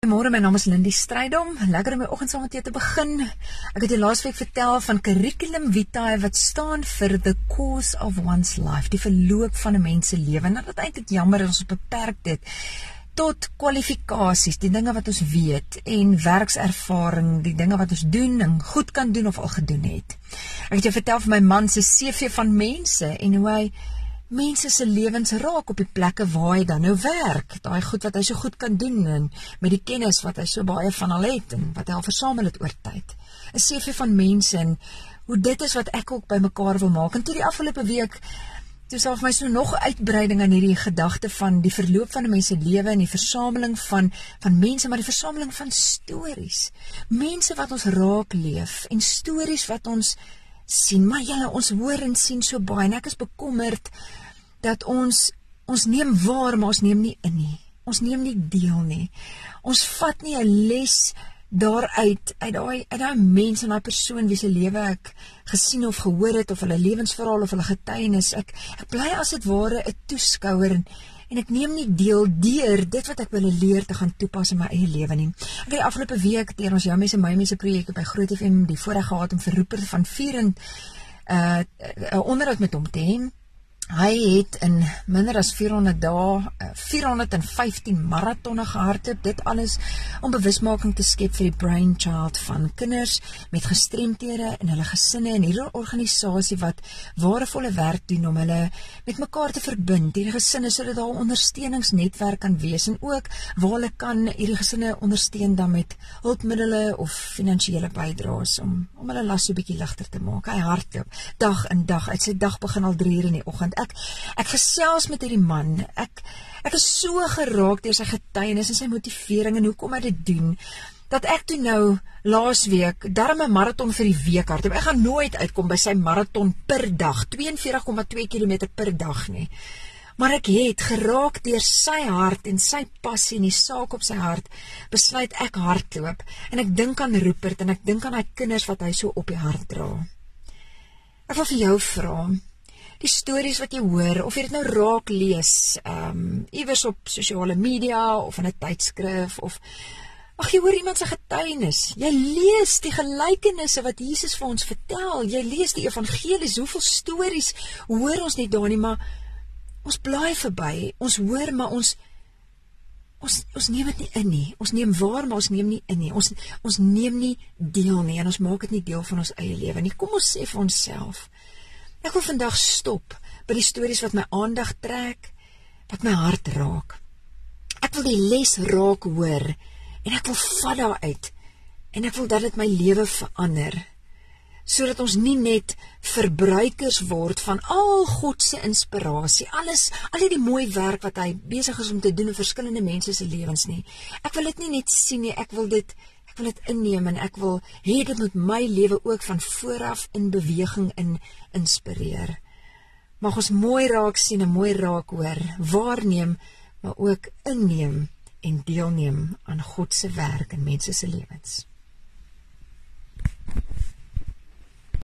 Goeiemôre, my naam is Lindie Strydom. Lekker om my oggend saam met jou te begin. Ek het die laasweek vertel van curriculum vitae wat staan vir the course of one's life, die verloop van 'n mens se lewe. Nou dit eintlik jammer ons beperk dit tot kwalifikasies, die dinge wat ons weet en werkservaring, die dinge wat ons doen en goed kan doen of al gedoen het. Ek het jou vertel van my man se CV van mense en hoe hy mense se lewens raak op die plekke waar hy dan nou werk. Daai goed wat hy so goed kan doen en met die kennis wat hy so baie van al het en wat hy al versamel het oor tyd. 'n CV van mense en hoe dit is wat ek ook bymekaar wil maak. En toe die afgelope week toe self my so nog uitbreiding aan hierdie gedagte van die verloop van 'n mens se lewe en die versameling van van mense maar die versameling van stories. Mense wat ons raak leef en stories wat ons sien, maar julle ons hoor en sien so baie en ek is bekommerd dat ons ons neem waar, maar ons neem nie in nie. Ons neem nie deel nie. Ons vat nie 'n les daaruit uit daai uit daai mense en daai persoon wie se lewe ek gesien of gehoor het of hulle lewensverhaal of hulle getuienis. Ek ek bly as dit ware 'n toeskouer en en ek neem nie deel deur dit wat ek wil leer te gaan toepas in my eie lewe nie. Ek het die afgelope week deur ons jou mense my mense projek by Groot FM die voorreg gehad om vir Rupert van Vier en uh 'n onderhoud met hom te hê. Hy het in minder as 400 dae 415 eh, maratonne gehardloop. Dit alles om bewusmaking te skep vir die brain child van kinders met gestremthede en hulle gesinne en hierdie organisasie wat warevolle werk doen om hulle met mekaar te verbind. Hierdie gesinne sodat daar 'n ondersteuningsnetwerk kan wees en ook waar hulle kan hierdie gesinne ondersteun dan met hulpmiddels of finansiële bydraes om om hulle las so 'n bietjie ligter te maak. Hy hardloop dag in dag uit. Sy dag begin al 3 uur in die oggend ek ek gesels met hierdie man. Ek ek is so geraak deur sy getuienis en sy motivering en hoekom hy dit doen dat ek toe nou laasweek darm 'n maraton vir die week hardloop. Ek gaan nooit uitkom by sy maraton per dag, 42,2 km per dag nie. Maar ek het geraak deur sy hart en sy passie en die saak op sy hart, besluit ek hardloop en ek dink aan Rupert en ek dink aan hy kinders wat hy so op die hart dra. Ek wil vir jou vra, die stories wat jy hoor of jy dit nou raak lees, ehm um, iewers op sosiale media of in 'n tydskrif of ag jy hoor iemand se getuienis. Jy lees die gelykenisse wat Jesus vir ons vertel. Jy lees die evangelies, hoeveel stories hoor ons nie daar nie, maar ons blaai verby. Ons hoor maar ons ons ons neem dit nie in nie. Ons neem waar, maar ons neem nie in nie. Ons ons neem nie deel nie en ons maak dit nie deel van ons eie lewe nie. Kom ons sê vir onsself, Ek wil vandag stop by die stories wat my aandag trek, wat my hart raak. Ek wil die les raak hoor en ek wil vat daaruit en ek wil dat dit my lewe verander sodat ons nie net verbruikers word van al God se inspirasie, alles, al die mooi werk wat hy besig is om te doen in verskillende mense se lewens nie. Ek wil dit nie net sien nie, ek wil dit ek wil dit inneem en ek wil hê dit moet my lewe ook van vooraf in beweging in inspireer. Mag ons mooi raak sien en mooi raak hoor, waarneem, maar ook inneem en deelneem aan God se werk in mense se lewens.